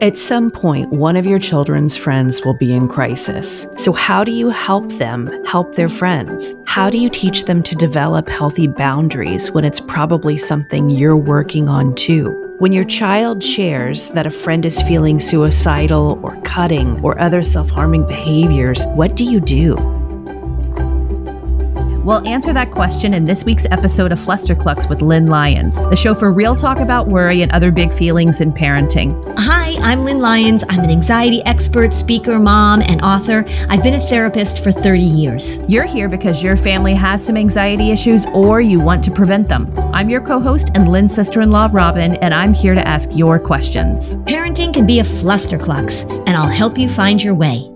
At some point, one of your children's friends will be in crisis. So, how do you help them help their friends? How do you teach them to develop healthy boundaries when it's probably something you're working on too? When your child shares that a friend is feeling suicidal or cutting or other self harming behaviors, what do you do? We'll answer that question in this week's episode of Flusterclux with Lynn Lyons, the show for real talk about worry and other big feelings in parenting. Hi, I'm Lynn Lyons. I'm an anxiety expert, speaker, mom, and author. I've been a therapist for 30 years. You're here because your family has some anxiety issues or you want to prevent them. I'm your co host and Lynn's sister in law, Robin, and I'm here to ask your questions. Parenting can be a flusterclux, and I'll help you find your way.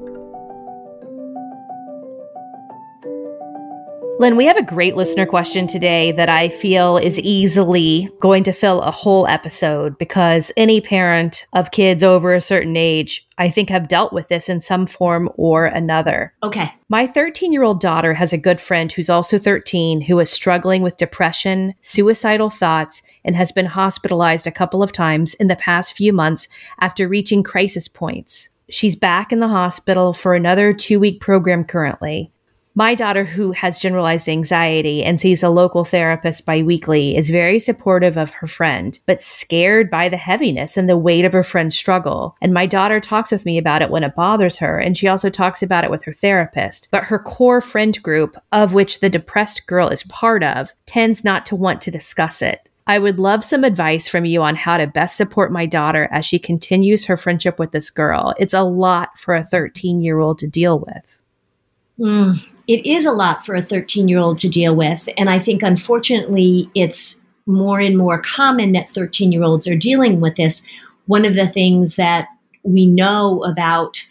Lynn, we have a great listener question today that I feel is easily going to fill a whole episode because any parent of kids over a certain age, I think, have dealt with this in some form or another. Okay. My 13 year old daughter has a good friend who's also 13 who is struggling with depression, suicidal thoughts, and has been hospitalized a couple of times in the past few months after reaching crisis points. She's back in the hospital for another two week program currently. My daughter, who has generalized anxiety and sees a local therapist biweekly, is very supportive of her friend, but scared by the heaviness and the weight of her friend's struggle. And my daughter talks with me about it when it bothers her, and she also talks about it with her therapist. But her core friend group, of which the depressed girl is part of, tends not to want to discuss it. I would love some advice from you on how to best support my daughter as she continues her friendship with this girl. It's a lot for a 13 year old to deal with. Mm, it is a lot for a 13 year old to deal with. And I think, unfortunately, it's more and more common that 13 year olds are dealing with this. One of the things that we know about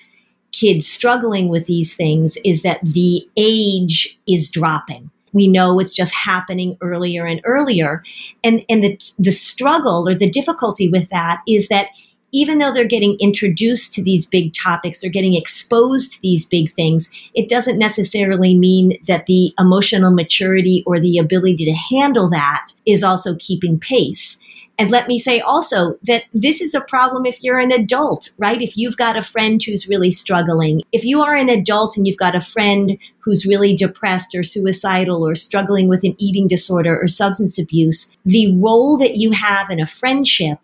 kids struggling with these things is that the age is dropping. We know it's just happening earlier and earlier. And, and the, the struggle or the difficulty with that is that even though they're getting introduced to these big topics, they're getting exposed to these big things, it doesn't necessarily mean that the emotional maturity or the ability to handle that is also keeping pace. And let me say also that this is a problem if you're an adult, right? If you've got a friend who's really struggling, if you are an adult and you've got a friend who's really depressed or suicidal or struggling with an eating disorder or substance abuse, the role that you have in a friendship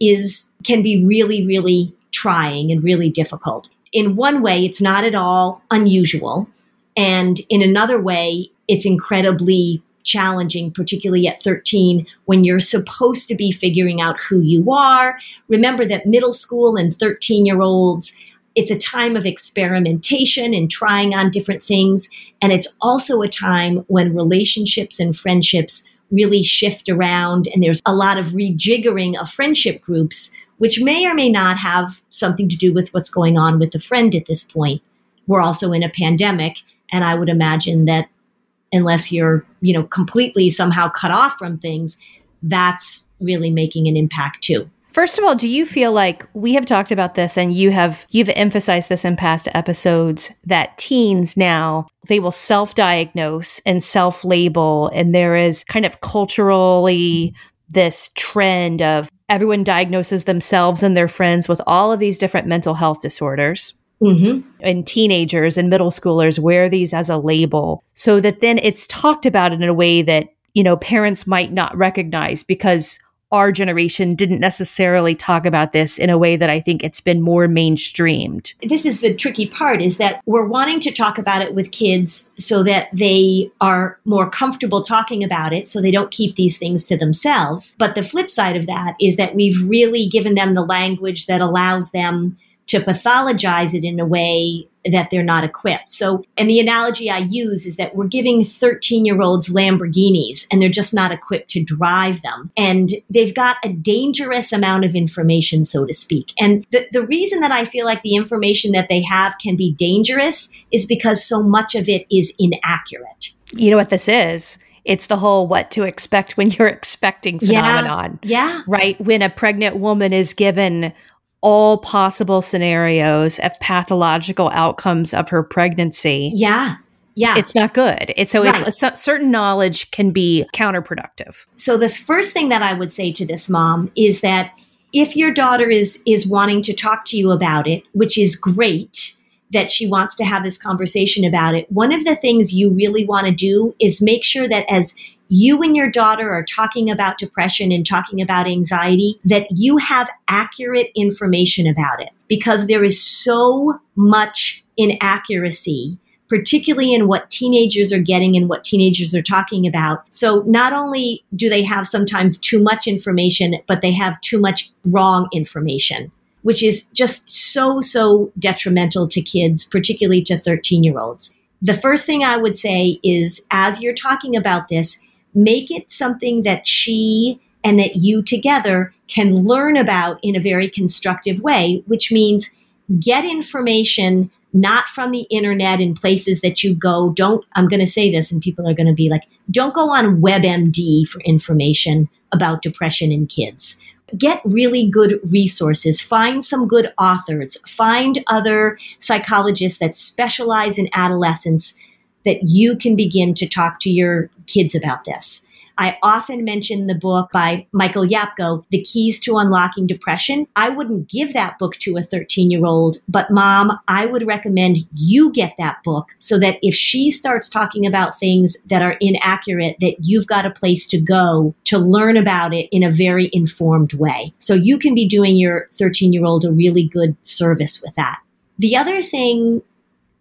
is can be really really trying and really difficult. In one way it's not at all unusual and in another way it's incredibly challenging particularly at 13 when you're supposed to be figuring out who you are. Remember that middle school and 13 year olds it's a time of experimentation and trying on different things. And it's also a time when relationships and friendships really shift around and there's a lot of rejiggering of friendship groups, which may or may not have something to do with what's going on with the friend at this point. We're also in a pandemic, and I would imagine that unless you're, you know, completely somehow cut off from things, that's really making an impact too. First of all, do you feel like we have talked about this and you have you've emphasized this in past episodes that teens now they will self-diagnose and self-label and there is kind of culturally this trend of everyone diagnoses themselves and their friends with all of these different mental health disorders. Mm-hmm. And teenagers and middle schoolers wear these as a label so that then it's talked about in a way that, you know, parents might not recognize because our generation didn't necessarily talk about this in a way that I think it's been more mainstreamed. This is the tricky part is that we're wanting to talk about it with kids so that they are more comfortable talking about it so they don't keep these things to themselves. But the flip side of that is that we've really given them the language that allows them to pathologize it in a way that they're not equipped. So, and the analogy I use is that we're giving 13 year olds Lamborghinis and they're just not equipped to drive them. And they've got a dangerous amount of information, so to speak. And the, the reason that I feel like the information that they have can be dangerous is because so much of it is inaccurate. You know what this is? It's the whole what to expect when you're expecting phenomenon. Yeah. yeah. Right. When a pregnant woman is given all possible scenarios of pathological outcomes of her pregnancy. Yeah. Yeah. It's not good. It's so right. it's a, certain knowledge can be counterproductive. So the first thing that I would say to this mom is that If your daughter is, is wanting to talk to you about it, which is great, that she wants to have this conversation about it. One of the things you really want to do is make sure that as you and your daughter are talking about depression and talking about anxiety, that you have accurate information about it because there is so much inaccuracy particularly in what teenagers are getting and what teenagers are talking about. So not only do they have sometimes too much information, but they have too much wrong information which is just so, so detrimental to kids, particularly to 13 year olds. The first thing I would say is as you're talking about this, make it something that she and that you together can learn about in a very constructive way, which means get information not from the internet in places that you go. Don't, I'm going to say this and people are going to be like, don't go on WebMD for information about depression in kids. Get really good resources, find some good authors, find other psychologists that specialize in adolescence that you can begin to talk to your kids about this. I often mention the book by Michael Yapko, The Keys to Unlocking Depression. I wouldn't give that book to a 13 year old, but mom, I would recommend you get that book so that if she starts talking about things that are inaccurate, that you've got a place to go to learn about it in a very informed way. So you can be doing your 13 year old a really good service with that. The other thing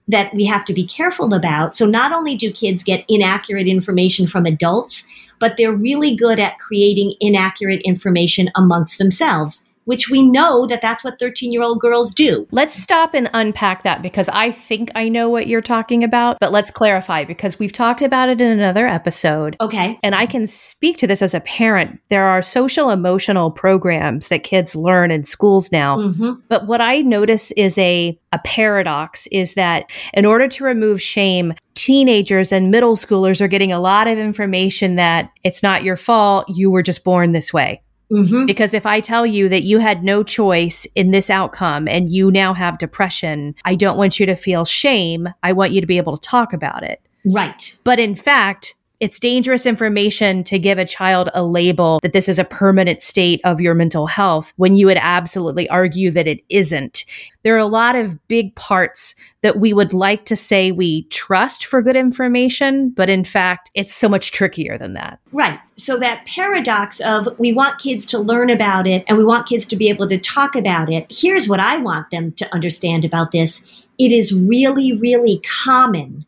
that we have to be careful about. So not only do kids get inaccurate information from adults, but they're really good at creating inaccurate information amongst themselves which we know that that's what 13 year old girls do. Let's stop and unpack that because I think I know what you're talking about, but let's clarify because we've talked about it in another episode. Okay. And I can speak to this as a parent. There are social emotional programs that kids learn in schools now. Mm-hmm. But what I notice is a, a paradox is that in order to remove shame, teenagers and middle schoolers are getting a lot of information that it's not your fault, you were just born this way. Mm-hmm. Because if I tell you that you had no choice in this outcome and you now have depression, I don't want you to feel shame. I want you to be able to talk about it. Right. But in fact, it's dangerous information to give a child a label that this is a permanent state of your mental health when you would absolutely argue that it isn't. There are a lot of big parts that we would like to say we trust for good information, but in fact, it's so much trickier than that. Right. So that paradox of we want kids to learn about it and we want kids to be able to talk about it. Here's what I want them to understand about this. It is really, really common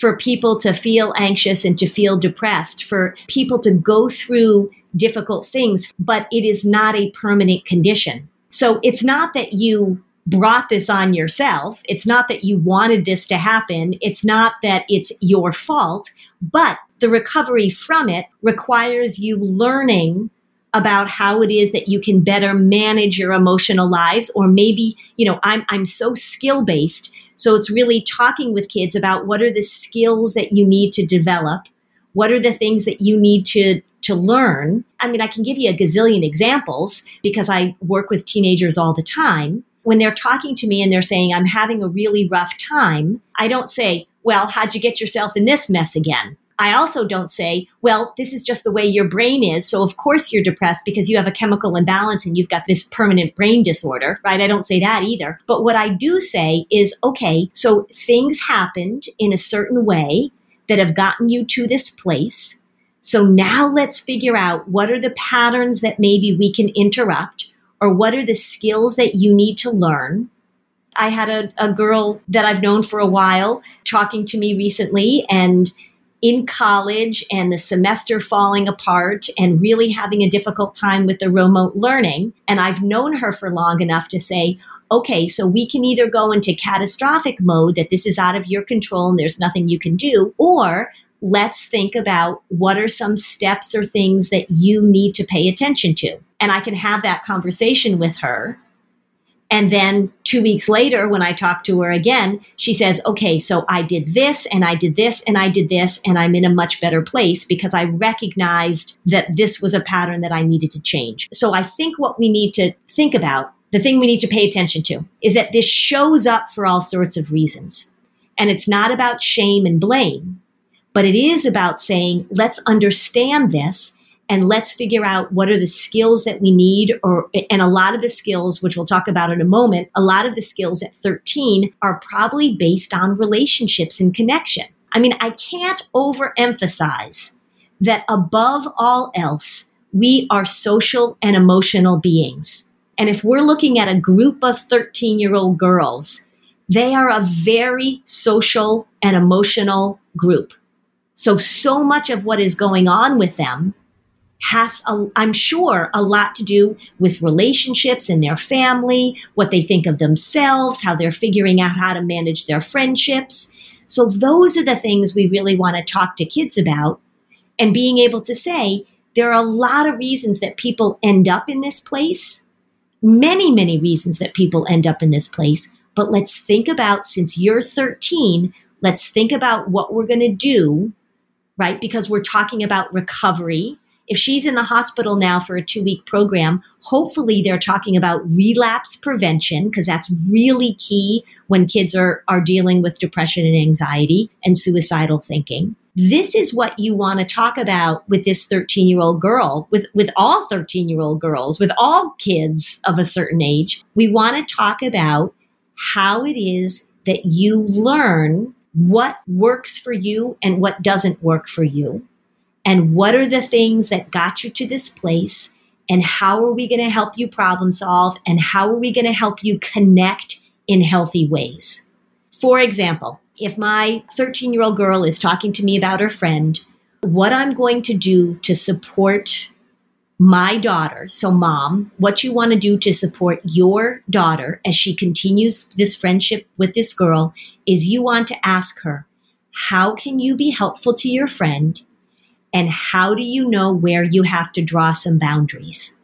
for people to feel anxious and to feel depressed, for people to go through difficult things, but it is not a permanent condition. So it's not that you brought this on yourself. It's not that you wanted this to happen. It's not that it's your fault, but the recovery from it requires you learning about how it is that you can better manage your emotional lives or maybe you know i'm i'm so skill based so it's really talking with kids about what are the skills that you need to develop what are the things that you need to to learn. I mean i can give you a gazillion examples because i work with teenagers all the time. When they're talking to me and they're saying i'm having a really rough time i don't say well how'd you get yourself in this mess again I also don't say, well, this is just the way your brain is. So of course you're depressed because you have a chemical imbalance and you've got this permanent brain disorder, right? I don't say that either. But what I do say is, okay, so things happened in a certain way that have gotten you to this place. So now let's figure out what are the patterns that maybe we can interrupt or what are the skills that you need to learn I had a, a, girl that I've known for a while talking to me recently, and in college and the semester falling apart and really having a difficult time with the remote learning. And I've known her for long enough to say, okay, so we can either go into catastrophic mode that this is out of your control and there's nothing you can do, or let's think about what are some steps or things that you need to pay attention to. And I can have that conversation with her and then two weeks later, when I talk to her again, she says, okay, so I did this and I did this and I did this, and I'm in a much better place because I recognized that this was a pattern that I needed to change. So I think what we need to think about, the thing we need to pay attention to, is that this shows up for all sorts of reasons. And it's not about shame and blame, but it is about saying, let's understand this and let's figure out what are the skills that we need or and a lot of the skills which we'll talk about in a moment a lot of the skills at 13 are probably based on relationships and connection. I mean i can't overemphasize that above all else we are social and emotional beings. And if we're looking at a group of 13 year old girls they are a very social and emotional group. So so much of what is going on with them has, a, I'm sure, a lot to do with relationships in their family, what they think of themselves, how they're figuring out how to manage their friendships. So, those are the things we really want to talk to kids about. And being able to say, there are a lot of reasons that people end up in this place, many, many reasons that people end up in this place. But let's think about, since you're 13, let's think about what we're going to do, right? Because we're talking about recovery if she's in the hospital now for a two week program, hopefully they're talking about relapse prevention because that's really key when kids are, are dealing with depression and anxiety and suicidal thinking. This is what you want to talk about with this 13 year old girl, with, with all 13 year old girls, with all kids of a certain age. We want to talk about how it is that you learn what works for you and what doesn't work for you and what are the things that got you to this place and how are we going to help you problem solve and how are we going to help you connect in healthy ways. For example, if my 13 year old girl is talking to me about her friend, what I'm going to do to support my daughter, so mom, what you want to do to support your daughter as she continues this friendship with this girl is you want to ask her, how can you be helpful to your friend? And how do you know where you have to draw some boundaries?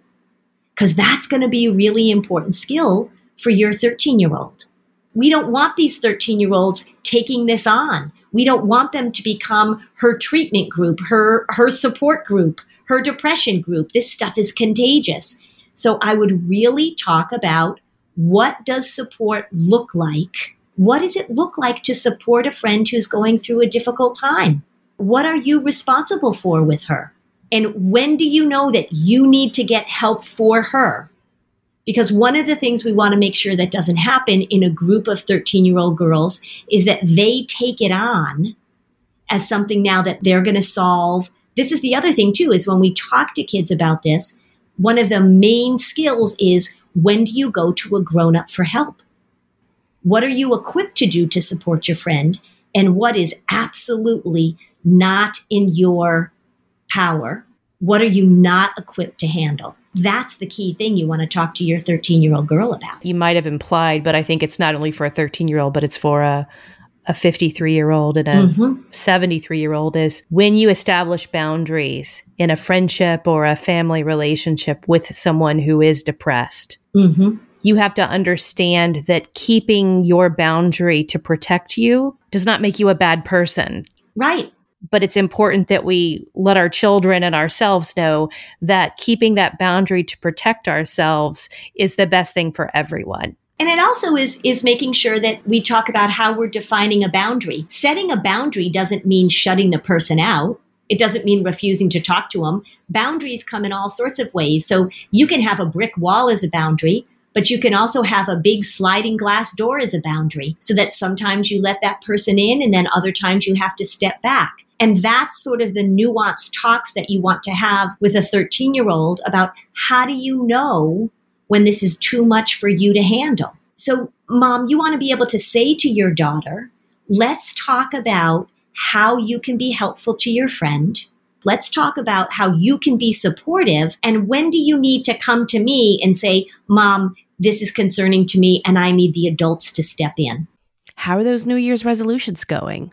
Because that's going to be a really important skill for your 13 year old. We don't want these 13 year olds taking this on. We don't want them to become her treatment group, her, her support group, her depression group. This stuff is contagious. So I would really talk about what does support look like? What does it look like to support a friend who's going through a difficult time? What are you responsible for with her? And when do you know that you need to get help for her? Because one of the things we want to make sure that doesn't happen in a group of 13 year old girls is that they take it on as something now that they're going to solve. This is the other thing too, is when we talk to kids about this, one of the main skills is when do you go to a grown up for help? What are you equipped to do to support your friend? And what is absolutely not in your power? What are you not equipped to handle? That's the key thing you want to talk to your 13 year old girl about. You might have implied, but I think it's not only for a 13 year old, but it's for a, a 53 year old and a 73 mm-hmm. year old is when you establish boundaries in a friendship or a family relationship with someone who is depressed. Mm-hmm. You have to understand that keeping your boundary to protect you does not make you a bad person. Right but it's important that we let our children and ourselves know that keeping that boundary to protect ourselves is the best thing for everyone. And it also is is making sure that we talk about how we're defining a boundary. Setting a boundary doesn't mean shutting the person out. It doesn't mean refusing to talk to them. Boundaries come in all sorts of ways. So you can have a brick wall as a boundary, but you can also have a big sliding glass door as a boundary so that sometimes you let that person in and then other times you have to step back. And that's sort of the nuanced talks that you want to have with a 13 year old about how do you know when this is too much for you to handle? So, mom, you want to be able to say to your daughter, let's talk about how you can be helpful to your friend. Let's talk about how you can be supportive. And when do you need to come to me and say, Mom, this is concerning to me and I need the adults to step in? How are those New Year's resolutions going?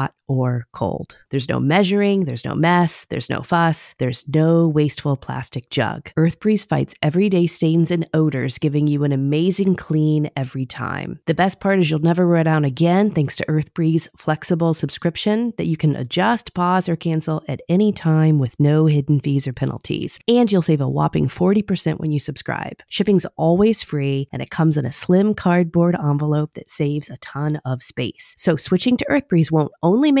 thought or cold. There's no measuring, there's no mess, there's no fuss, there's no wasteful plastic jug. EarthBreeze fights everyday stains and odors, giving you an amazing clean every time. The best part is you'll never run out again thanks to EarthBreeze flexible subscription that you can adjust, pause, or cancel at any time with no hidden fees or penalties. And you'll save a whopping 40% when you subscribe. Shipping's always free and it comes in a slim cardboard envelope that saves a ton of space. So switching to EarthBreeze won't only make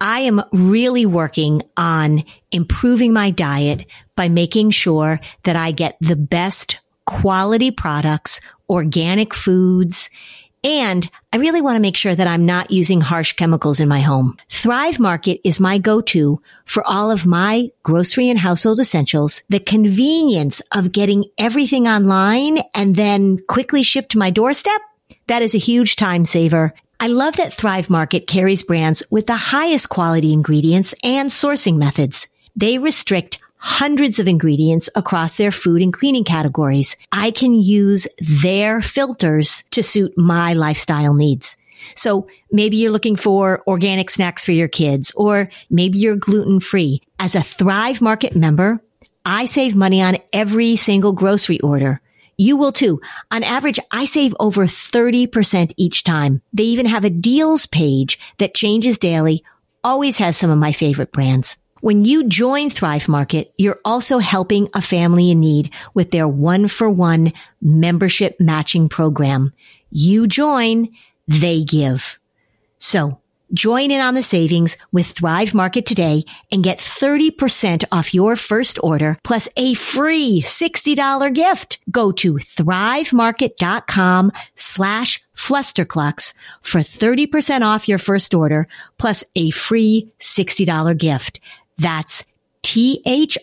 I am really working on improving my diet by making sure that I get the best quality products, organic foods, and I really want to make sure that I'm not using harsh chemicals in my home. Thrive Market is my go-to for all of my grocery and household essentials. The convenience of getting everything online and then quickly shipped to my doorstep. That is a huge time saver I love that Thrive Market carries brands with the highest quality ingredients and sourcing methods. They restrict hundreds of ingredients across their food and cleaning categories. I can use their filters to suit my lifestyle needs. So maybe you're looking for organic snacks for your kids, or maybe you're gluten free. As a Thrive Market member, I save money on every single grocery order. You will too. On average, I save over 30% each time. They even have a deals page that changes daily, always has some of my favorite brands. When you join Thrive Market, you're also helping a family in need with their one for one membership matching program. You join, they give. So Join in on the savings with Thrive Market today and get 30% off your first order plus a free $60 gift. Go to thrivemarket.com slash flusterclux for 30% off your first order plus a free $60 gift. That's T-H-R-I-V-E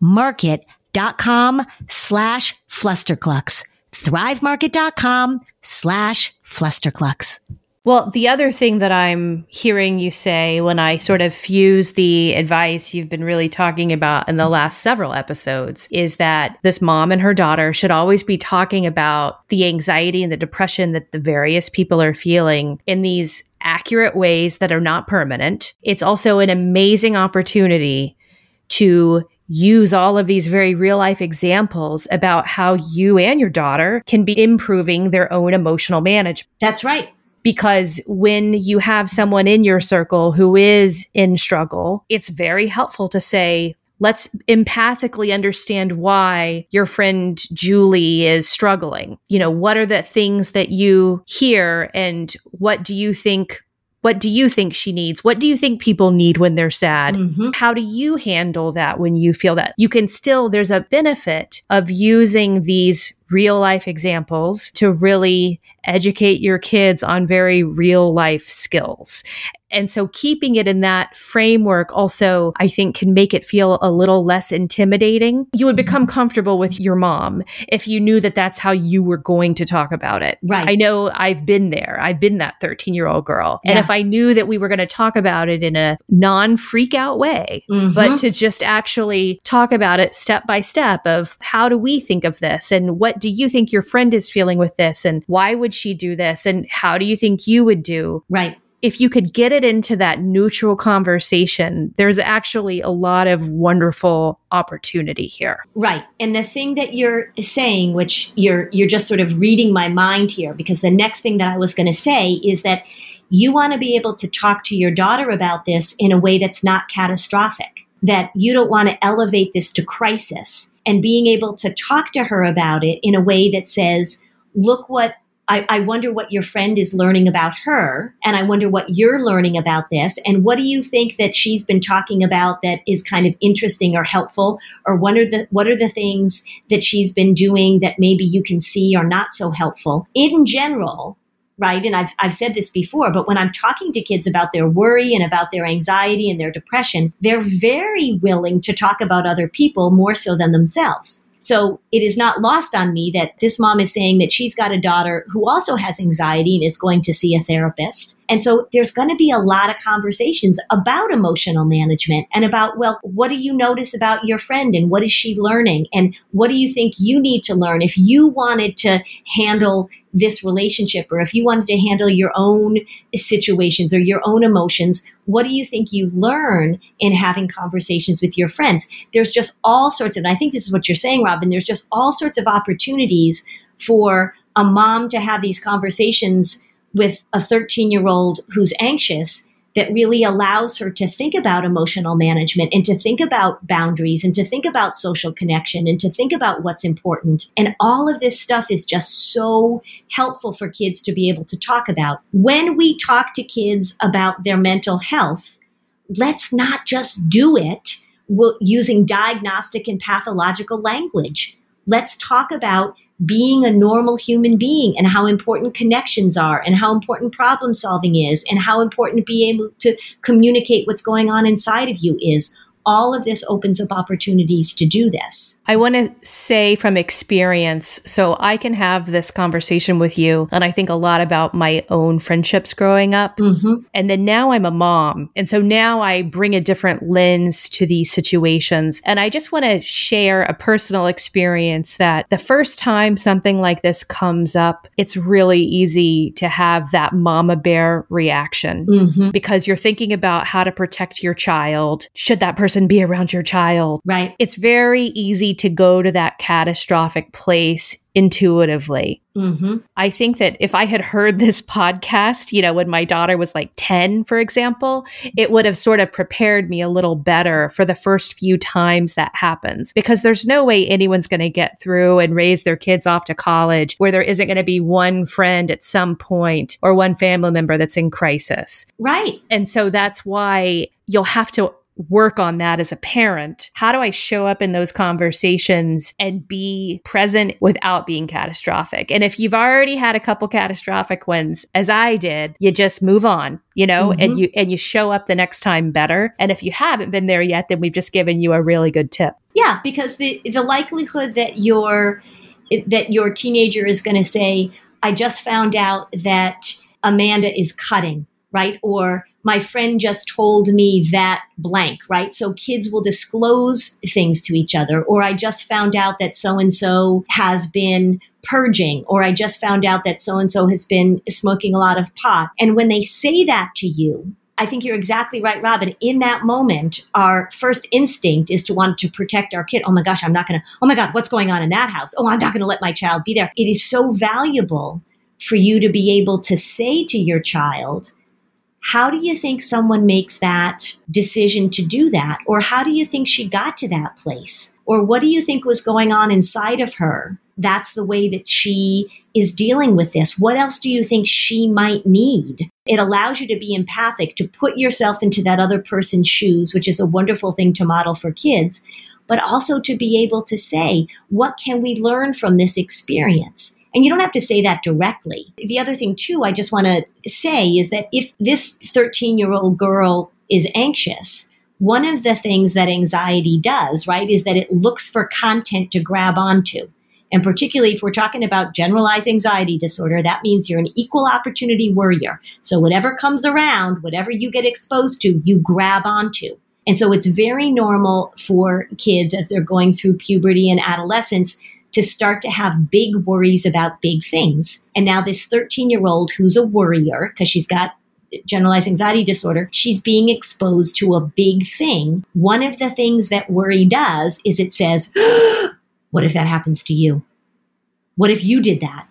market.com slash flusterclux. Thrivemarket.com slash flusterclux. Well, the other thing that I'm hearing you say when I sort of fuse the advice you've been really talking about in the last several episodes is that this mom and her daughter should always be talking about the anxiety and the depression that the various people are feeling in these accurate ways that are not permanent. It's also an amazing opportunity to use all of these very real life examples about how you and your daughter can be improving their own emotional management. That's right because when you have someone in your circle who is in struggle, it's very helpful to say, let's empathically understand why your friend Julie is struggling. You know, what are the things that you hear and what do you think what do you think she needs? What do you think people need when they're sad? Mm-hmm. How do you handle that when you feel that? You can still, there's a benefit of using these real life examples to really educate your kids on very real life skills. And so keeping it in that framework also, I think, can make it feel a little less intimidating. You would become comfortable with your mom if you knew that that's how you were going to talk about it. Right. I know I've been there. I've been that 13 year old girl. And if I knew that we were going to talk about it in a non freak out way, mm-hmm. but to just actually talk about it step by step of how do we think of this and what do you think your friend is feeling with this and why would she do this and how do you think you would do? Right if you could get it into that neutral conversation, there's actually a lot of wonderful opportunity here. Right. And the thing that you're saying, which you're you're just sort of reading my mind here, because the next thing that I was going to say is that you want to be able to talk to your daughter about this in a way that's not catastrophic. That you don't want to elevate this to crisis and being able to talk to her about it in a way that says, look what I, I, wonder what your friend is learning about her. And I wonder what you're learning about this. And what do you think that she's been talking about that is kind of interesting or helpful? Or what are the, what are the things that she's been doing that maybe you can see are not so helpful? In general, right? And I've, I've said this before, but when I'm talking to kids about their worry and about their anxiety and their depression, they're very willing to talk about other people more so than themselves. So it is not lost on me that this mom is saying that she's got a daughter who also has anxiety and is going to see a therapist. And so there's going to be a lot of conversations about emotional management and about, well, what do you notice about your friend and what is she learning? And what do you think you need to learn if you wanted to handle this relationship or if you wanted to handle your own situations or your own emotions? What do you think you learn in having conversations with your friends? There's just all sorts of, and I think this is what you're saying, Robin, there's just all sorts of opportunities for a mom to have these conversations with a 13 year old who's anxious that really allows her to think about emotional management and to think about boundaries and to think about social connection and to think about what's important. And all of this stuff is just so helpful for kids to be able to talk about. When we talk to kids about their mental health, let's not just do it using diagnostic and pathological language. Let's talk about being a normal human being and how important connections are and how important problem solving is and how important to be able to communicate what's going on inside of you is all of this opens up opportunities to do this. I want to say from experience, so I can have this conversation with you, and I think a lot about my own friendships growing up. Mm-hmm. And then now I'm a mom. And so now I bring a different lens to these situations. And I just want to share a personal experience that the first time something like this comes up, it's really easy to have that mama bear reaction mm-hmm. because you're thinking about how to protect your child. Should that person be around your child. Right. It's very easy to go to that catastrophic place intuitively. Mm-hmm. I think that if I had heard this podcast, you know, when my daughter was like 10, for example, it would have sort of prepared me a little better for the first few times that happens because there's no way anyone's going to get through and raise their kids off to college where there isn't going to be one friend at some point or one family member that's in crisis. Right. And so that's why you'll have to work on that as a parent? How do I show up in those conversations and be present without being catastrophic? And if you've already had a couple catastrophic ones, as I did, you just move on, you know, mm-hmm. and you and you show up the next time better. And if you haven't been there yet, then we've just given you a really good tip. Yeah, because the the likelihood that your that your teenager is going to say, "I just found out that Amanda is cutting," right? Or my friend just told me that blank, right? So kids will disclose things to each other, or I just found out that so and so has been purging, or I just found out that so and so has been smoking a lot of pot. And when they say that to you, I think you're exactly right, Robin. In that moment, our first instinct is to want to protect our kid. Oh my gosh, I'm not going to, oh my God, what's going on in that house? Oh, I'm not going to let my child be there. It is so valuable for you to be able to say to your child, how do you think someone makes that decision to do that? Or how do you think she got to that place? Or what do you think was going on inside of her? That's the way that she is dealing with this. What else do you think she might need? It allows you to be empathic, to put yourself into that other person's shoes, which is a wonderful thing to model for kids, but also to be able to say, what can we learn from this experience? And you don't have to say that directly. The other thing, too, I just want to say is that if this 13 year old girl is anxious, one of the things that anxiety does, right, is that it looks for content to grab onto. And particularly if we're talking about generalized anxiety disorder, that means you're an equal opportunity worrier. So whatever comes around, whatever you get exposed to, you grab onto. And so it's very normal for kids as they're going through puberty and adolescence to start to have big worries about big things. And now this 13 year old who's a worrier because she's got generalized anxiety disorder, she's being exposed to a big thing. One of the things that worry does is it says, What if that happens to you? What if you did that?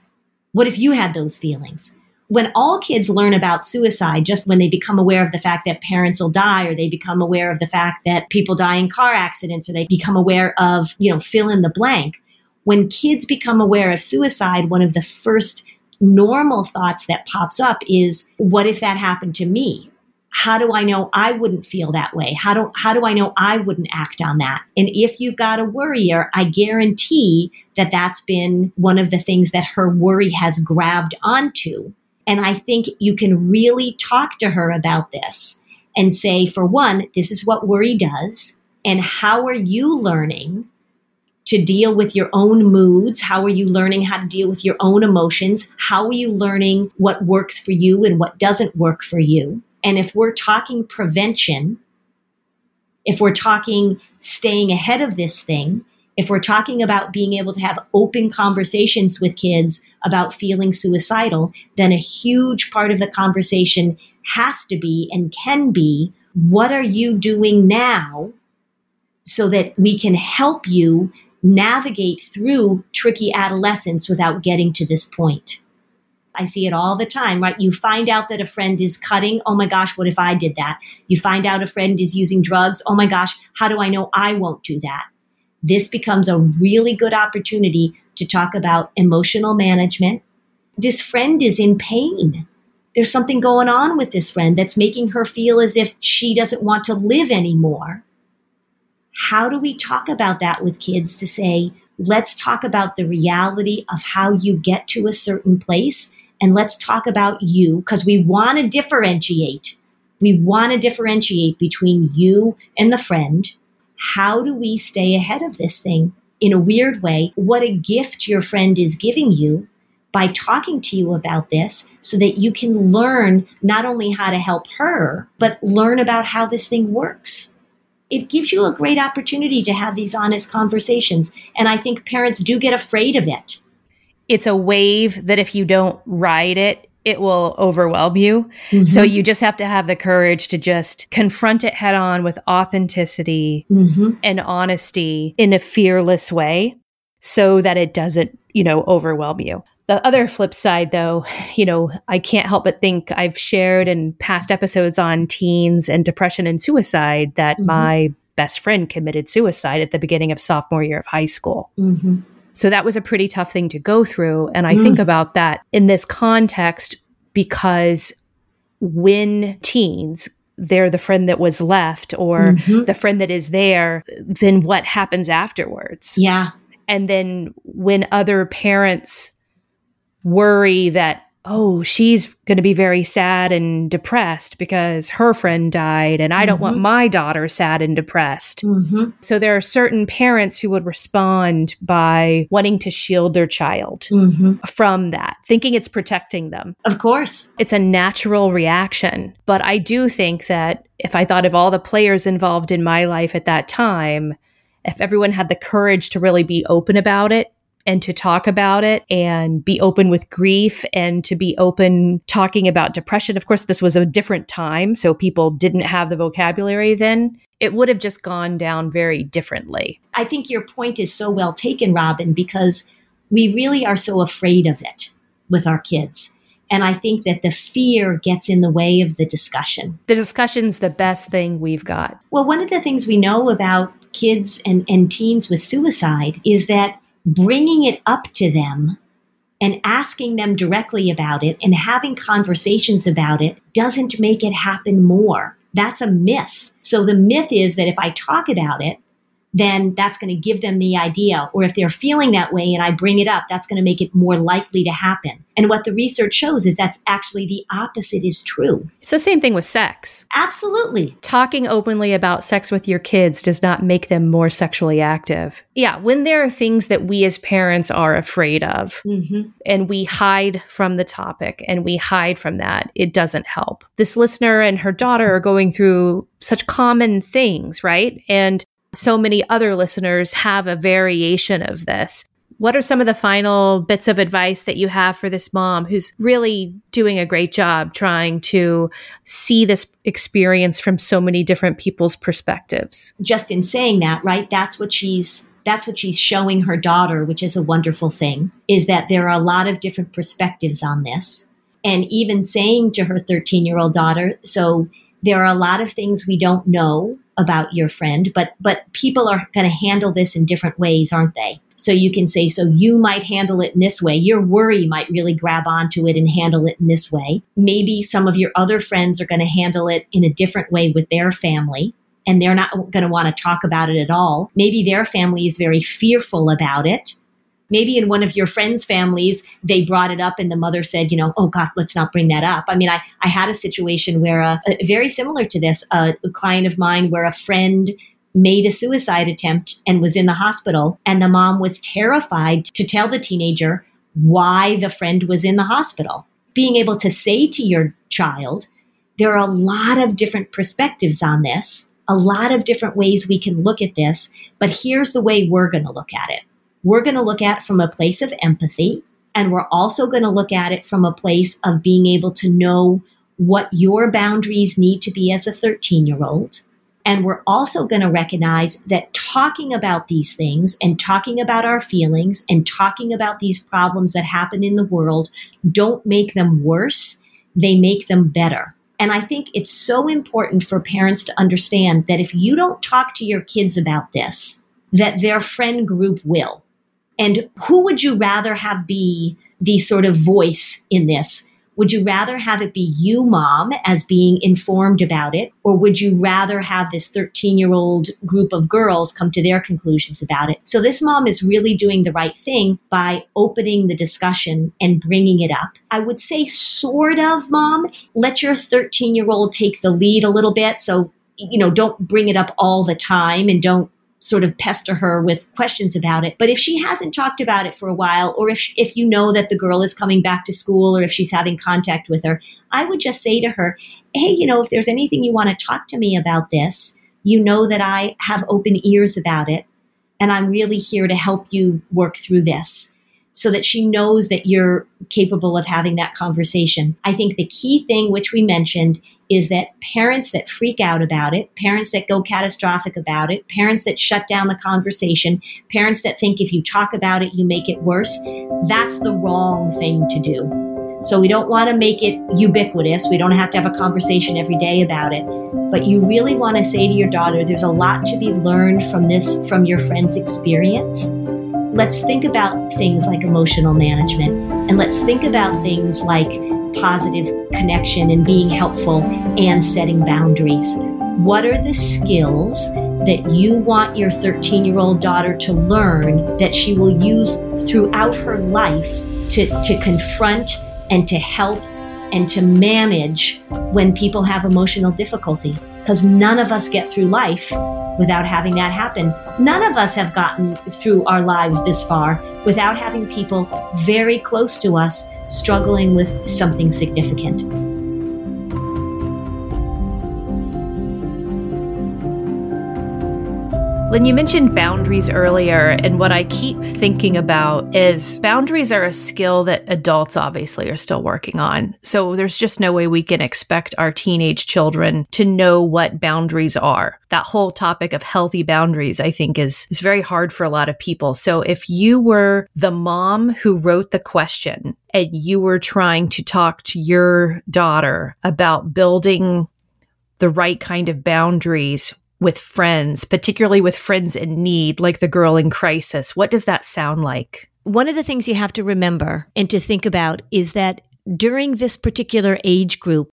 What if you had those feelings? When all kids learn about suicide, just when they become aware of the fact that parents will die, or they become aware of the fact that people die in car accidents, or they become aware of, you know, fill in the blank, when kids become aware of suicide, one of the first normal thoughts that pops up is, what if that happened to me? How do I know I wouldn't feel that way? How do, how do I know I wouldn't act on that? And if you've got a worrier, I guarantee that that's been one of the things that her worry has grabbed onto. And I think you can really talk to her about this and say, for one, this is what worry does. And how are you learning to deal with your own moods? How are you learning how to deal with your own emotions? How are you learning what works for you and what doesn't work for you? And if we're talking prevention, if we're talking staying ahead of this thing, if we're talking about being able to have open conversations with kids about feeling suicidal, then a huge part of the conversation has to be and can be what are you doing now so that we can help you navigate through tricky adolescence without getting to this point. I see it all the time, right? You find out that a friend is cutting. Oh my gosh, what if I did that? You find out a friend is using drugs. Oh my gosh, how do I know I won't do that? This becomes a really good opportunity to talk about emotional management. This friend is in pain. There's something going on with this friend that's making her feel as if she doesn't want to live anymore. How do we talk about that with kids to say, let's talk about the reality of how you get to a certain place and let's talk about you because we want to differentiate. We want to differentiate between you and the friend. How do we stay ahead of this thing in a weird way? What a gift your friend is giving you by talking to you about this so that you can learn not only how to help her, but learn about how this thing works it gives you a great opportunity to have these honest conversations. And I think parents do get afraid of it. It's a wave that if you don't ride it, it will overwhelm you. Mm-hmm. So you just have to have the courage to just confront it head on with authenticity mm-hmm. and honesty in a fearless way so that it doesn't, you know, overwhelm you. The other flip side, though, you know, I can't help but think I've shared in past episodes on teens and depression and suicide that mm-hmm. my best friend committed suicide at the beginning of sophomore year of high school. Mm-hmm. So that was a pretty tough thing to go through. And I mm. think about that in this context because when teens, they're the friend that was left or mm-hmm. the friend that is there, then what happens afterwards? Yeah. And then when other parents worry that oh, she's going to be very sad and depressed because her friend died, and I don't mm-hmm. want my daughter sad and depressed. Mm-hmm. So there are certain parents who would respond by wanting to shield their child mm-hmm. from that, thinking it's protecting them. Of course. It's a natural reaction. But I do think that if I thought of all the players involved in my life at that time, if everyone had the courage to really be open about it and to talk about it and be open with grief and to be open talking about depression. Of course, this was a different time, so people didn't have the vocabulary then. It would have just gone down very differently. I think your point is so well taken, Robin, because we really are so afraid of it with our kids. And I think that the fear gets in the way of the discussion. The discussion's the best thing we've got. Well, one of the things we know about kids and, and teens with suicide is that bringing it up to them and asking them directly about it and having conversations about it doesn't make it happen more. That's a myth. So the myth is that if I talk about it, then that's going to give them the idea. Or if they're feeling that way and I bring it up, that's going to make it more likely to happen. And what the research shows is that's actually the opposite is true. It's the same thing with sex. Absolutely. Talking openly about sex with your kids does not make them more sexually active. Yeah, when there are things that we as parents are afraid of mm-hmm. and we hide from the topic and we hide from that, it doesn't help. This listener and her daughter are going through such common things, right? And so many other listeners have a variation of this. What are some of the final bits of advice that you have for this mom who's really doing a great job trying to see this experience from so many different people's perspectives? Just in saying that, right? That's what she's that's what she's showing her daughter, which is a wonderful thing, is that there are a lot of different perspectives on this. And even saying to her 13 year old daughter, so there are a lot of things we don't know about your friend, but but people are going to handle this in different ways, aren't they? So you can say, so you might handle it in this way. Your worry might really grab onto it and handle it in this way. Maybe some of your other friends are going to handle it in a different way with their family and they're not going to want to talk about it at all. Maybe their family is very fearful about it. Maybe in one of your friends' families, they brought it up and the mother said, you know, oh God, let's not bring that up. I mean, I, I had a situation where, uh, very similar to this, uh, a client of mine where a friend made a suicide attempt and was in the hospital, and the mom was terrified to tell the teenager why the friend was in the hospital. Being able to say to your child, there are a lot of different perspectives on this, a lot of different ways we can look at this, but here's the way we're going to look at it we're going to look at from a place of empathy. And we're also going to look at it from a place of being able to know what your boundaries need to be as a 13 year old. And we're also going to recognize that talking about these things and talking about our feelings and talking about these problems that happen in the world don't make them worse. They make them better. And I think it's so important for parents to understand that if you don't talk to your kids about this, that their friend group will. And who would you rather have be the sort of voice in this? Would you rather have it be you, mom, as being informed about it? Or would you rather have this 13 year old group of girls come to their conclusions about it? So this mom is really doing the right thing by opening the discussion and bringing it up. I would say, sort of, mom, let your 13 year old take the lead a little bit. So, you know, don't bring it up all the time and don't sort of pester her with questions about it. But if she hasn't talked about it for a while, or if, if you know that the girl is coming back to school, or if she's having contact with her, I would just say to her, Hey, you know, if there's anything you want to talk to me about this, you know that I have open ears about it. And I'm really here to help you work through this so that she knows that you're capable of having that conversation. I think the key thing, which we mentioned, is that parents that freak out about it, parents that go catastrophic about it, parents that shut down the conversation, parents that think if you talk about it, you make it worse, that's the wrong thing to do. So we don't want to make it ubiquitous. We don't have to have a conversation every day about it. But you really want to say to your daughter, there's a lot to be learned from this, from your friend's experience let's think about things like emotional management and let's think about things like positive connection and being helpful and setting boundaries. What are the skills that you want your 13 year old daughter to learn that she will use throughout her life to, to confront and to help and to manage when people have emotional difficulty? Because none of us get through life without having that happen. None of us have gotten through our lives this far without having people very close to us struggling with something significant. Lynn, you mentioned boundaries earlier, and what I keep thinking about is boundaries are a skill that adults obviously are still working on. So there's just no way we can expect our teenage children to know what boundaries are. That whole topic of healthy boundaries, I think, is, is very hard for a lot of people. So if you were the mom who wrote the question and you were trying to talk to your daughter about building the right kind of boundaries with friends, particularly with friends in need, like the girl in crisis? What does that sound like? One of the things you have to remember and to think about is that during this particular age group,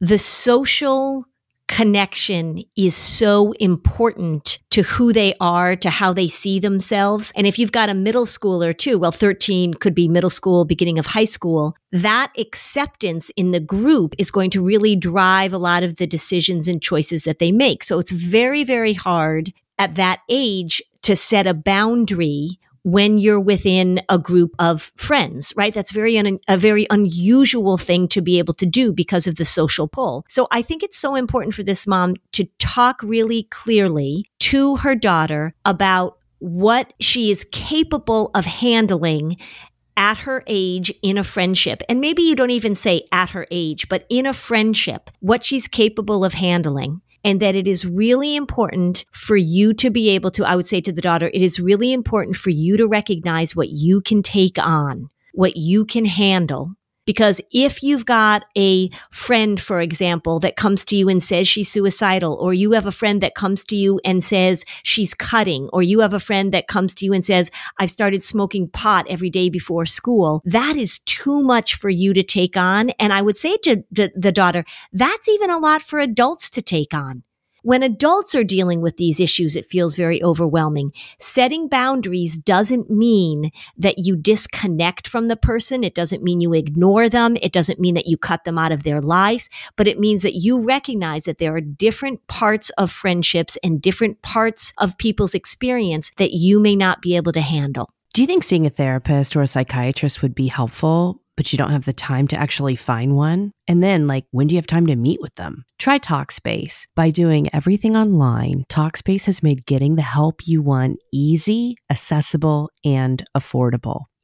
the social connection is so important to who they are, to how they see themselves. And if you've got a middle schooler too, well, 13 could be middle school, beginning of high school, that acceptance in the group is going to really drive a lot of the decisions and choices that they make. So it's very, very hard at that age to set a boundary when you're within a group of friends, right? That's very un- a very unusual thing to be able to do because of the social pull. So I think it's so important for this mom to talk really clearly to her daughter about what she is capable of handling at her age in a friendship. And maybe you don't even say at her age, but in a friendship, what she's capable of handling and that it is really important for you to be able to, I would say to the daughter, it is really important for you to recognize what you can take on, what you can handle. Because if you've got a friend, for example, that comes to you and says she's suicidal, or you have a friend that comes to you and says she's cutting, or you have a friend that comes to you and says, I've started smoking pot every day before school, that is too much for you to take on. And I would say to the, the daughter, that's even a lot for adults to take on When adults are dealing with these issues, it feels very overwhelming. Setting boundaries doesn't mean that you disconnect from the person. It doesn't mean you ignore them. It doesn't mean that you cut them out of their lives, but it means that you recognize that there are different parts of friendships and different parts of people's experience that you may not be able to handle. Do you think seeing a therapist or a psychiatrist would be helpful, but you don't have the time to actually find one? And then, like, when do you have time to meet with them? Try Talkspace. By doing everything online, Talkspace has made getting the help you want easy, accessible, and affordable.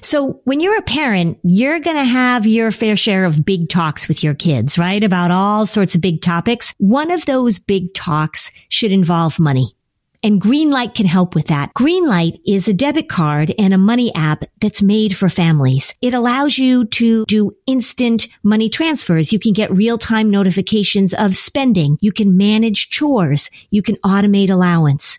So when you're a parent, you're going to have your fair share of big talks with your kids, right? About all sorts of big topics. One of those big talks should involve money. And Greenlight can help with that. Greenlight is a debit card and a money app that's made for families. It allows you to do instant money transfers. You can get real time notifications of spending. You can manage chores. You can automate allowance.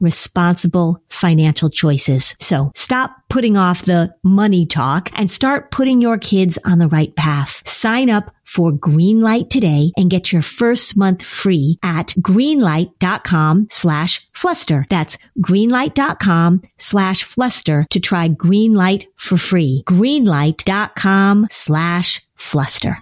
responsible financial choices. So stop putting off the money talk and start putting your kids on the right path. Sign up for Greenlight today and get your first month free at greenlight.com slash fluster. That's greenlight.com slash fluster to try Greenlight for free. Greenlight.com slash fluster.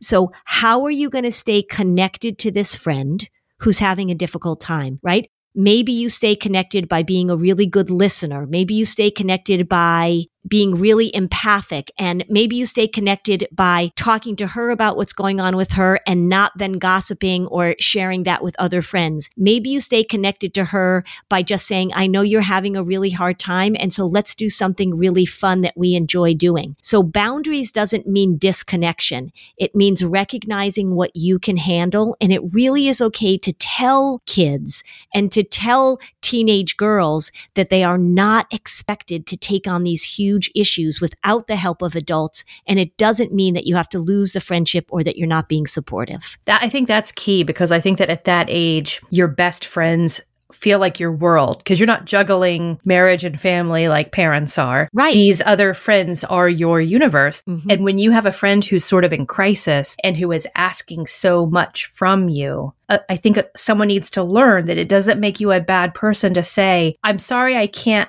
So how are you going to stay connected to this friend who's having a difficult time, right? Maybe you stay connected by being a really good listener. Maybe you stay connected by being really empathic and maybe you stay connected by talking to her about what's going on with her and not then gossiping or sharing that with other friends. Maybe you stay connected to her by just saying, I know you're having a really hard time. And so let's do something really fun that we enjoy doing. So boundaries doesn't mean disconnection. It means recognizing what you can handle. And it really is okay to tell kids and to tell teenage girls that they are not expected to take on these huge huge issues without the help of adults. And it doesn't mean that you have to lose the friendship or that you're not being supportive. That, I think that's key because I think that at that age, your best friends feel like your world because you're not juggling marriage and family like parents are. Right. These other friends are your universe. Mm-hmm. And when you have a friend who's sort of in crisis and who is asking so much from you, uh, I think someone needs to learn that it doesn't make you a bad person to say, I'm sorry, I can't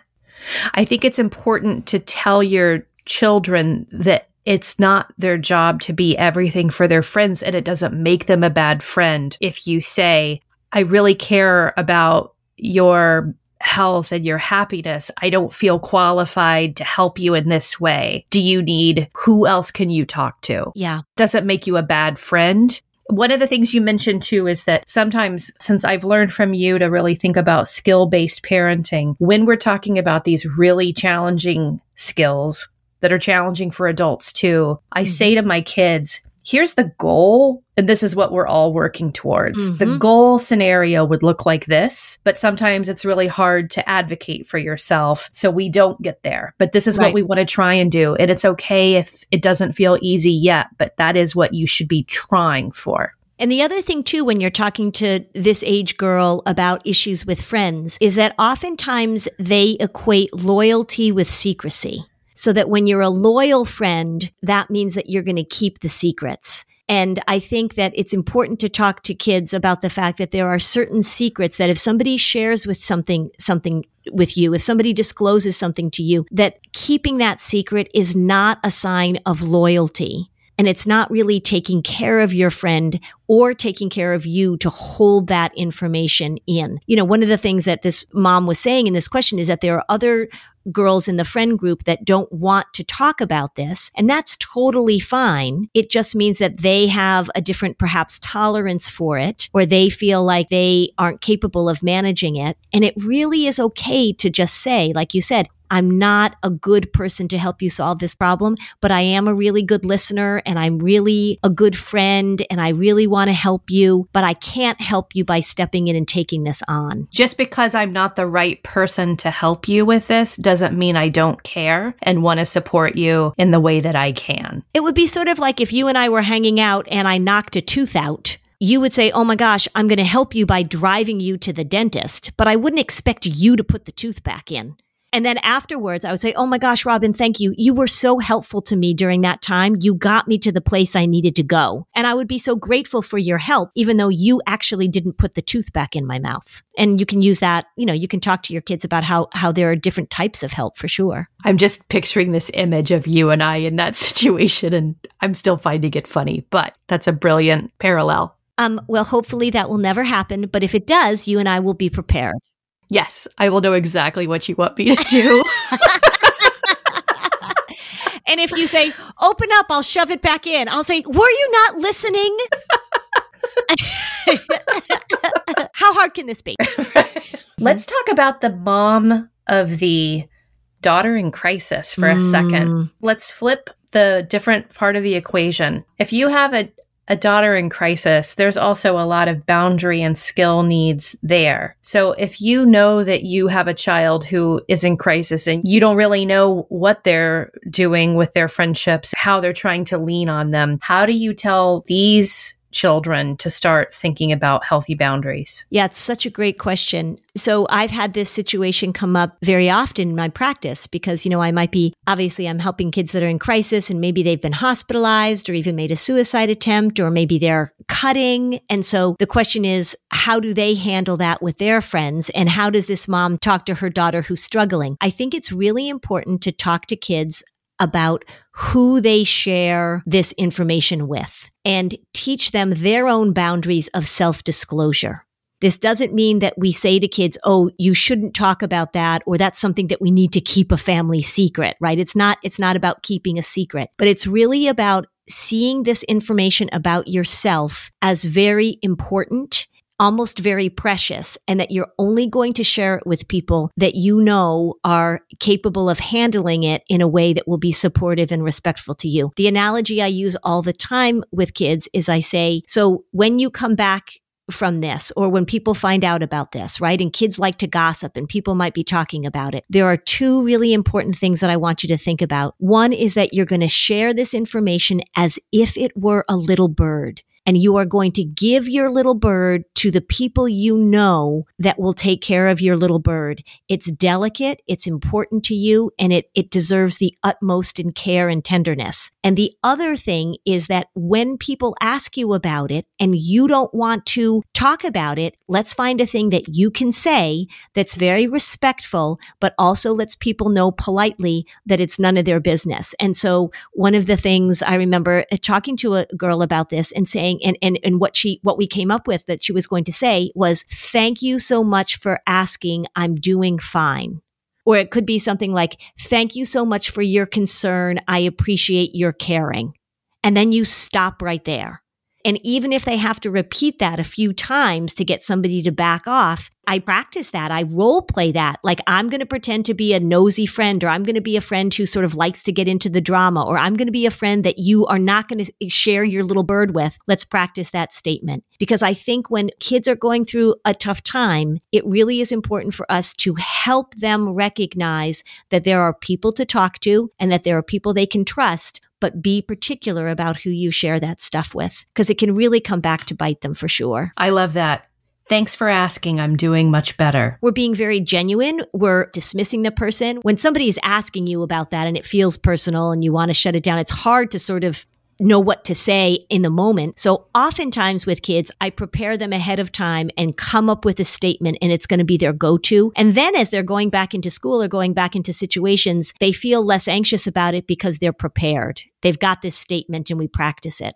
I think it's important to tell your children that it's not their job to be everything for their friends and it doesn't make them a bad friend if you say, I really care about your health and your happiness. I don't feel qualified to help you in this way. Do you need who else can you talk to? Yeah. Doesn't make you a bad friend. One of the things you mentioned too is that sometimes, since I've learned from you to really think about skill based parenting, when we're talking about these really challenging skills that are challenging for adults too, I mm-hmm. say to my kids, here's the goal and this is what we're all working towards. Mm-hmm. The goal scenario would look like this, but sometimes it's really hard to advocate for yourself. So we don't get there. But this is right. what we want to try and do. And it's okay if it doesn't feel easy yet, but that is what you should be trying for. And the other thing too, when you're talking to this age girl about issues with friends, is that oftentimes they equate loyalty with secrecy. So that when you're a loyal friend, that means that you're going to keep the secrets. And I think that it's important to talk to kids about the fact that there are certain secrets that if somebody shares with something, something with you, if somebody discloses something to you, that keeping that secret is not a sign of loyalty. And it's not really taking care of your friend or taking care of you to hold that information in. You know, one of the things that this mom was saying in this question is that there are other girls in the friend group that don't want to talk about this. And that's totally fine. It just means that they have a different, perhaps, tolerance for it, or they feel like they aren't capable of managing it. And it really is okay to just say, like you said, I'm not a good person to help you solve this problem, but I am a really good listener and I'm really a good friend and I really want to help you, but I can't help you by stepping in and taking this on. Just because I'm not the right person to help you with this doesn't mean I don't care and want to support you in the way that I can. It would be sort of like if you and I were hanging out and I knocked a tooth out you would say, Oh my gosh, I'm going to help you by driving you to the dentist, but I wouldn't expect you to put the tooth back in. And then afterwards, I would say, Oh my gosh, Robin, thank you. You were so helpful to me during that time. You got me to the place I needed to go. And I would be so grateful for your help, even though you actually didn't put the tooth back in my mouth. And you can use that, you know, you can talk to your kids about how, how there are different types of help for sure. I'm just picturing this image of you and I in that situation, and I'm still finding it funny, but that's a brilliant parallel. Um, well, hopefully that will never happen. But if it does, you and I will be prepared. Yes, I will know exactly what you want me to do. and if you say, open up, I'll shove it back in, I'll say, were you not listening? How hard can this be? Let's talk about the mom of the daughter in crisis for a mm. second. Let's flip the different part of the equation. If you have a, a daughter in crisis, there's also a lot of boundary and skill needs there. So if you know that you have a child who is in crisis and you don't really know what they're doing with their friendships, how they're trying to lean on them, how do you tell these children to start thinking about healthy boundaries? Yeah, it's such a great question. So I've had this situation come up very often in my practice because, you know, I might be obviously I'm helping kids that are in crisis and maybe they've been hospitalized or even made a suicide attempt or maybe they're cutting. And so the question is, how do they handle that with their friends? And how does this mom talk to her daughter who's struggling? I think it's really important to talk to kids about who they share this information with and teach them their own boundaries of self disclosure. This doesn't mean that we say to kids, oh, you shouldn't talk about that, or that's something that we need to keep a family secret, right? It's not, it's not about keeping a secret, but it's really about seeing this information about yourself as very important almost very precious and that you're only going to share it with people that you know are capable of handling it in a way that will be supportive and respectful to you. The analogy I use all the time with kids is I say, so when you come back from this or when people find out about this, right? And kids like to gossip and people might be talking about it. There are two really important things that I want you to think about. One is that you're going to share this information as if it were a little bird and you are going to give your little bird to the people you know that will take care of your little bird. It's delicate, it's important to you, and it, it deserves the utmost in care and tenderness. And the other thing is that when people ask you about it and you don't want to talk about it, let's find a thing that you can say that's very respectful, but also lets people know politely that it's none of their business. And so one of the things I remember uh, talking to a girl about this and saying, saying and, and, and what she, what we came up with that she was going to say was, thank you so much for asking. I'm doing fine. Or it could be something like, thank you so much for your concern. I appreciate your caring. And then you stop right there. And even if they have to repeat that a few times to get somebody to back off, I practice that. I role play that. Like I'm going to pretend to be a nosy friend, or I'm going to be a friend who sort of likes to get into the drama, or I'm going to be a friend that you are not going to share your little bird with. Let's practice that statement. Because I think when kids are going through a tough time, it really is important for us to help them recognize that there are people to talk to and that there are people they can trust, but be particular about who you share that stuff with because it can really come back to bite them for sure. I love that. Thanks for asking. I'm doing much better. We're being very genuine. We're dismissing the person. When somebody is asking you about that and it feels personal and you want to shut it down, it's hard to sort of know what to say in the moment. So oftentimes with kids, I prepare them ahead of time and come up with a statement and it's going to be their go-to. And then as they're going back into school or going back into situations, they feel less anxious about it because they're prepared. They've got this statement and we practice it.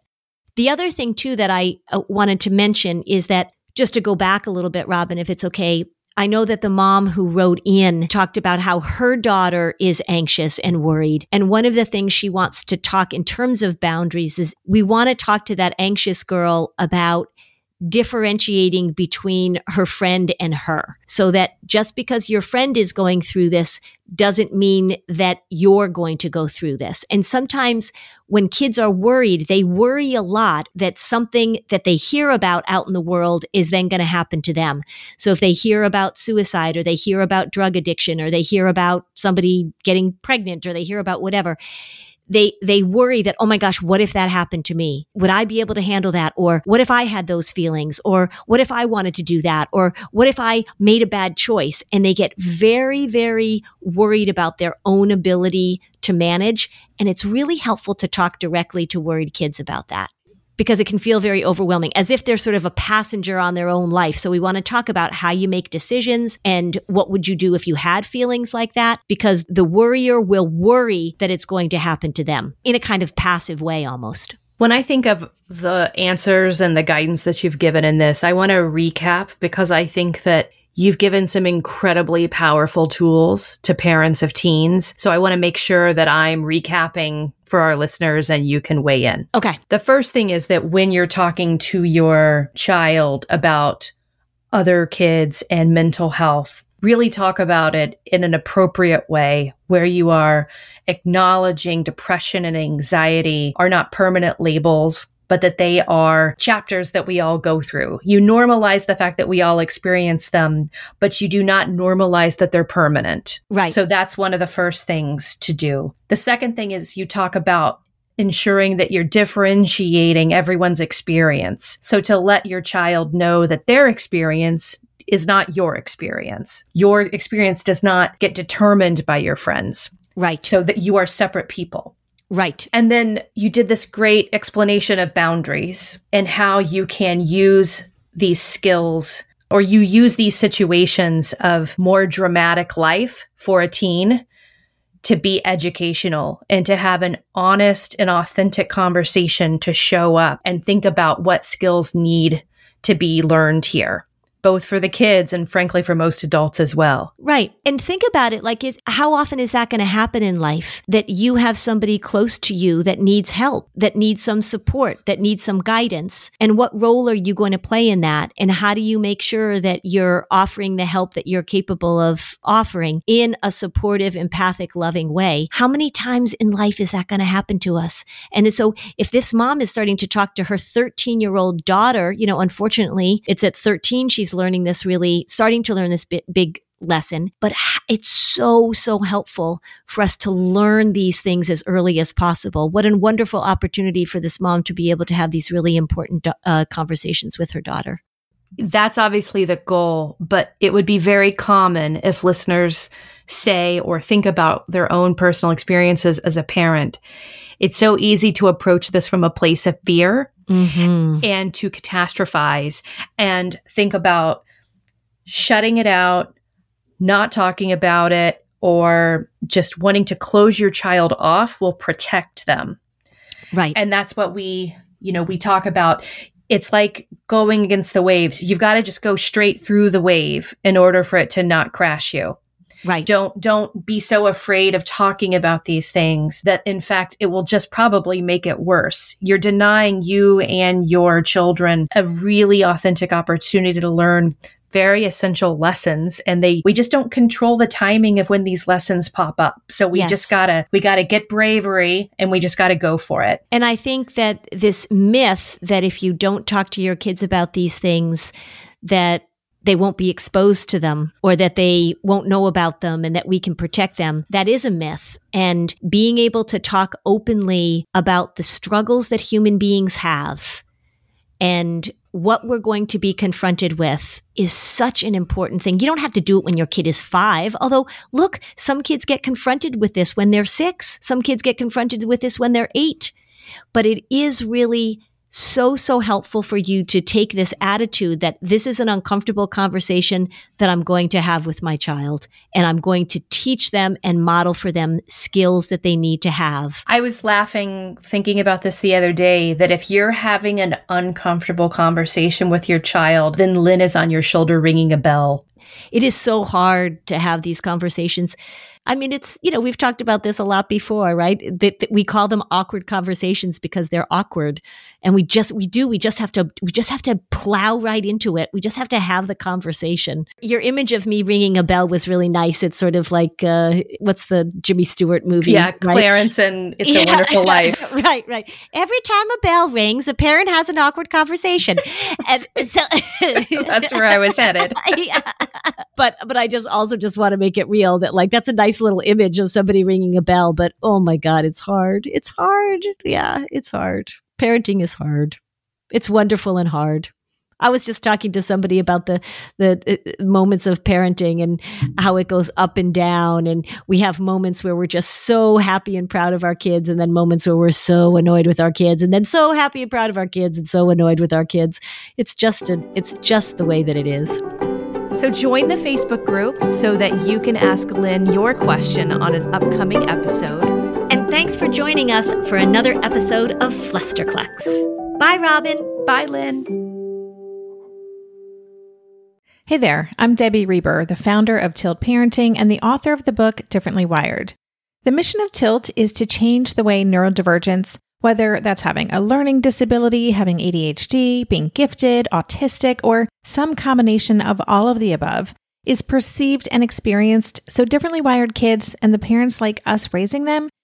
The other thing too that I uh, wanted to mention is that just to go back a little bit, Robin, if it's okay, I know that the mom who wrote in talked about how her daughter is anxious and worried. And one of the things she wants to talk in terms of boundaries is we want to talk to that anxious girl about differentiating between her friend and her so that just because your friend is going through this doesn't mean that you're going to go through this. And sometimes when kids are worried, they worry a lot that something that they hear about out in the world is then going to happen to them. So if they hear about suicide or they hear about drug addiction or they hear about somebody getting pregnant or they hear about whatever, they they worry that oh my gosh what if that happened to me? Would i be able to handle that? Or what if i had those feelings? Or what if i wanted to do that? Or what if i made a bad choice? And they get very very worried about their own ability to manage. And it's really helpful to talk directly to worried kids about that because it can feel very overwhelming, as if they're sort of a passenger on their own life. So we want to talk about how you make decisions and what would you do if you had feelings like that, because the worrier will worry that it's going to happen to them in a kind of passive way almost. When I think of the answers and the guidance that you've given in this, I want to recap because I think that You've given some incredibly powerful tools to parents of teens. So I want to make sure that I'm recapping for our listeners and you can weigh in. Okay. The first thing is that when you're talking to your child about other kids and mental health, really talk about it in an appropriate way where you are acknowledging depression and anxiety are not permanent labels but that they are chapters that we all go through. You normalize the fact that we all experience them, but you do not normalize that they're permanent. Right. So that's one of the first things to do. The second thing is you talk about ensuring that you're differentiating everyone's experience. So to let your child know that their experience is not your experience. Your experience does not get determined by your friends. Right. So that you are separate people. Right. And then you did this great explanation of boundaries and how you can use these skills or you use these situations of more dramatic life for a teen to be educational and to have an honest and authentic conversation to show up and think about what skills need to be learned here both for the kids and frankly for most adults as well. Right. And think about it like is how often is that going to happen in life that you have somebody close to you that needs help, that needs some support, that needs some guidance? And what role are you going to play in that? And how do you make sure that you're offering the help that you're capable of offering in a supportive, empathic, loving way? How many times in life is that going to happen to us? And so if this mom is starting to talk to her 13 year old daughter, you know, unfortunately it's at 13, she's she's learning this really, starting to learn this big, big lesson, but it's so, so helpful for us to learn these things as early as possible. What a wonderful opportunity for this mom to be able to have these really important uh, conversations with her daughter. That's obviously the goal, but it would be very common if listeners say or think about their own personal experiences as a parent. It's so easy to approach this from a place of fear mm-hmm. and to catastrophize and think about shutting it out, not talking about it, or just wanting to close your child off will protect them. Right. And that's what we, you know, we talk about. It's like going against the waves. You've got to just go straight through the wave in order for it to not crash you. Right. Don't don't be so afraid of talking about these things that in fact it will just probably make it worse. You're denying you and your children a really authentic opportunity to learn very essential lessons and they we just don't control the timing of when these lessons pop up so we yes. just gotta we gotta get bravery and we just gotta go for it and i think that this myth that if you don't talk to your kids about these things that they won't be exposed to them or that they won't know about them and that we can protect them. That is a myth. And being able to talk openly about the struggles that human beings have and what we're going to be confronted with is such an important thing. You don't have to do it when your kid is five. Although, look, some kids get confronted with this when they're six. Some kids get confronted with this when they're eight. But it is really so, so helpful for you to take this attitude that this is an uncomfortable conversation that I'm going to have with my child. And I'm going to teach them and model for them skills that they need to have. I was laughing thinking about this the other day that if you're having an uncomfortable conversation with your child, then Lynn is on your shoulder ringing a bell. It is so hard to have these conversations I mean, it's, you know, we've talked about this a lot before, right? That, that, we call them awkward conversations because they're awkward. And we just, we do, we just have to, we just have to plow right into it. We just have to have the conversation. Your image of me ringing a bell was really nice. It's sort of like, uh, what's the Jimmy Stewart movie? Yeah, right? Clarence and It's yeah. a Wonderful Life. right, right. Every time a bell rings, a parent has an awkward conversation. and so that's where I was headed. yeah. But, but I just also just want to make it real that like, that's a nice little image of somebody ringing a bell, but oh my God, it's hard. It's hard. Yeah, it's hard. Parenting is hard. It's wonderful and hard. I was just talking to somebody about the the uh, moments of parenting and how it goes up and down and we have moments where we're just so happy and proud of our kids and then moments where we're so annoyed with our kids and then so happy and proud of our kids and so annoyed with our kids. It's just a, it's just the way that it is. So join the Facebook group so that you can ask Lynn your question on an upcoming episode. And thanks for joining us for another episode of Flusterclux. Bye, Robin. Bye, Lynn. Hey there, I'm Debbie Reber, the founder of Tilt Parenting and the author of the book Differently Wired. The mission of Tilt is to change the way neurodivergence whether that's having a learning disability, having ADHD, being gifted, autistic, or some combination of all of the above, is perceived and experienced so differently wired kids and the parents like us raising them